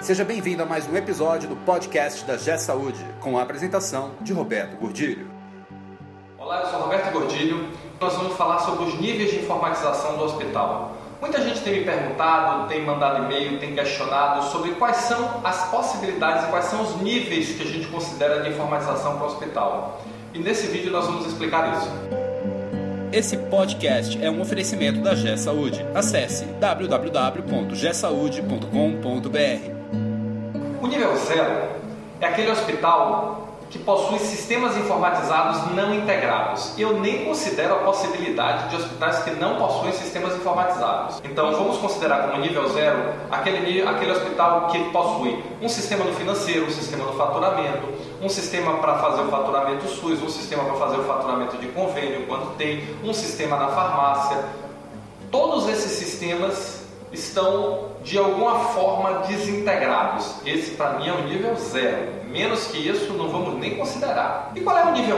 Seja bem-vindo a mais um episódio do podcast da G Saúde, com a apresentação de Roberto Gordilho. Olá, eu sou Roberto Gordilho. Nós vamos falar sobre os níveis de informatização do hospital. Muita gente tem me perguntado, tem mandado e-mail, tem questionado sobre quais são as possibilidades e quais são os níveis que a gente considera de informatização para o hospital. E nesse vídeo nós vamos explicar isso. Esse podcast é um oferecimento da G Saúde. Acesse www.gsaude.com.br. O nível zero é aquele hospital que possui sistemas informatizados não integrados. Eu nem considero a possibilidade de hospitais que não possuem sistemas informatizados. Então vamos considerar como nível zero aquele, aquele hospital que possui um sistema no financeiro, um sistema no faturamento, um sistema para fazer o faturamento SUS, um sistema para fazer o faturamento de convênio quando tem, um sistema na farmácia. Todos esses sistemas estão de alguma forma desintegrados. Esse para mim é o nível zero. Menos que isso não vamos nem considerar. E qual é o nível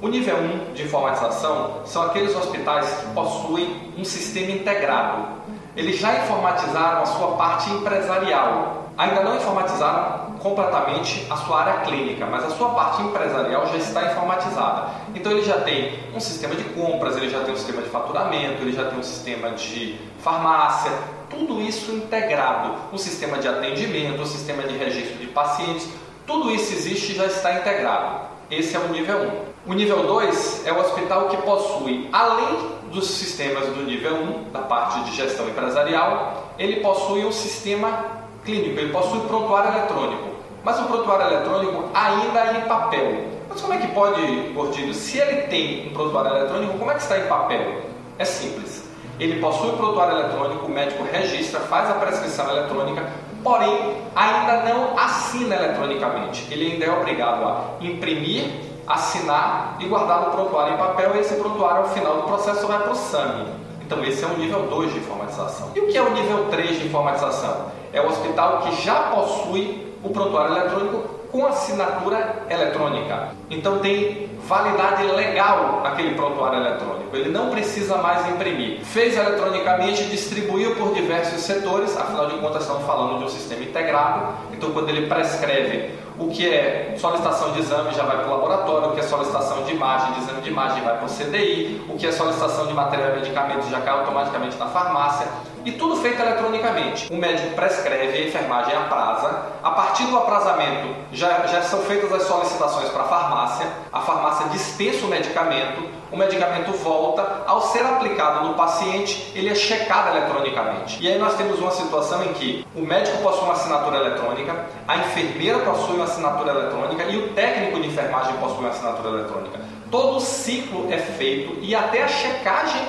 1? O nível 1 de informatização são aqueles hospitais que possuem um sistema integrado. Eles já informatizaram a sua parte empresarial. Ainda não informatizaram completamente a sua área clínica, mas a sua parte empresarial já está informatizada. Então ele já tem um sistema de compras, ele já tem um sistema de faturamento, ele já tem um sistema de farmácia, tudo isso integrado. Um sistema de atendimento, um sistema de registro de pacientes, tudo isso existe e já está integrado. Esse é o nível 1. O nível 2 é o hospital que possui, além dos sistemas do nível 1, da parte de gestão empresarial, ele possui um sistema clínico, ele possui prontuário eletrônico. Mas o prontuário eletrônico ainda é em papel. Mas como é que pode, Gordilho, se ele tem um prontuário eletrônico, como é que está em papel? É simples. Ele possui o prontuário eletrônico, o médico registra, faz a prescrição eletrônica, porém ainda não assina eletronicamente. Ele ainda é obrigado a imprimir, assinar e guardar o prontuário em papel e esse prontuário ao final do processo vai para o SAMI. Então esse é o nível 2 de informatização. E o que é o nível 3 de informatização? É o hospital que já possui o prontuário eletrônico com assinatura eletrônica. Então tem validade legal aquele prontuário eletrônico. Ele não precisa mais imprimir. Fez eletronicamente, distribuiu por diversos setores, afinal de contas estamos falando de um sistema integrado. Então quando ele prescreve o que é solicitação de exame já vai para o laboratório, o que é solicitação de imagem, de exame de imagem vai para o CDI, o que é solicitação de material e medicamentos já cai automaticamente na farmácia. E tudo feito eletronicamente. O médico prescreve, a enfermagem apraza. A partir do aprazamento, já, já são feitas as solicitações para a farmácia. A farmácia dispensa o medicamento. O medicamento volta. Ao ser aplicado no paciente, ele é checado eletronicamente. E aí nós temos uma situação em que o médico possui uma assinatura eletrônica, a enfermeira possui uma assinatura eletrônica e o técnico de enfermagem possui uma assinatura eletrônica. Todo o ciclo é feito e até a checagem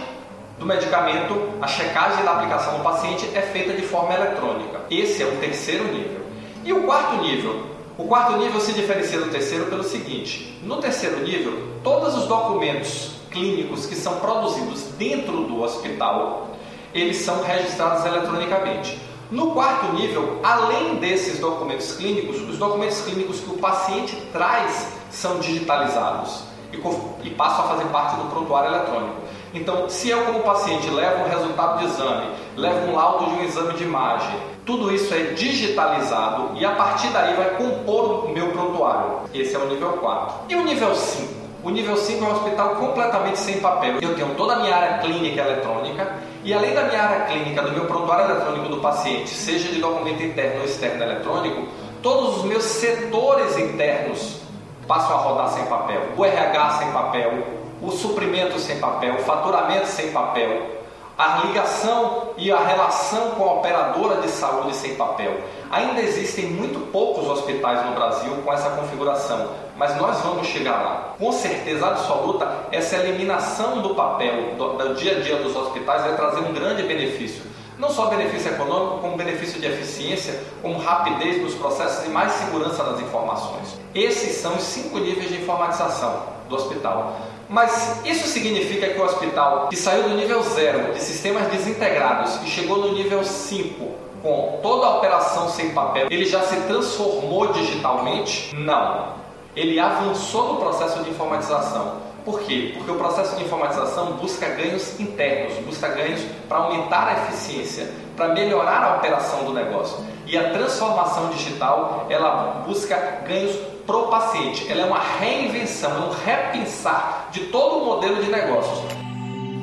do medicamento, a checagem da aplicação no paciente é feita de forma eletrônica. Esse é o terceiro nível. E o quarto nível? O quarto nível se diferencia do terceiro pelo seguinte: no terceiro nível, todos os documentos clínicos que são produzidos dentro do hospital, eles são registrados eletronicamente. No quarto nível, além desses documentos clínicos, os documentos clínicos que o paciente traz são digitalizados e, passam a fazer parte do prontuário eletrônico. Então, se eu como paciente levo um resultado de exame, levo um laudo de um exame de imagem, tudo isso é digitalizado e a partir daí vai compor o meu prontuário. Esse é o nível 4. E o nível 5? O nível 5 é um hospital completamente sem papel. Eu tenho toda a minha área clínica eletrônica e além da minha área clínica, do meu prontuário eletrônico do paciente, seja de documento interno ou externo eletrônico, todos os meus setores internos passam a rodar sem papel. O RH sem papel, o suprimento sem papel, o faturamento sem papel, a ligação e a relação com a operadora de saúde sem papel. Ainda existem muito poucos hospitais no Brasil com essa configuração, mas nós vamos chegar lá. Com certeza absoluta, essa eliminação do papel do, do dia a dia dos hospitais vai trazer um grande benefício. Não só benefício econômico, como benefício de eficiência, como rapidez nos processos e mais segurança das informações. Esses são os cinco níveis de informatização do hospital. Mas isso significa que o hospital que saiu do nível 0 de sistemas desintegrados e chegou no nível 5 com toda a operação sem papel, ele já se transformou digitalmente? Não. Ele avançou no processo de informatização. Por quê? Porque o processo de informatização busca ganhos internos, busca ganhos para aumentar a eficiência. para melhorar a operação do negócio. E a transformação digital, ela busca ganhos pro paciente. Ela é uma reinvenção, é um repensar de todo o modelo de negócios.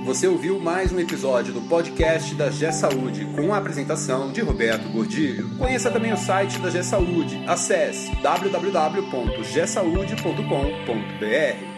Você ouviu mais um episódio do podcast da G Saúde com a apresentação de Roberto Gordilho. Conheça também o site da G Saúde. Acesse www.gsaude.com.br.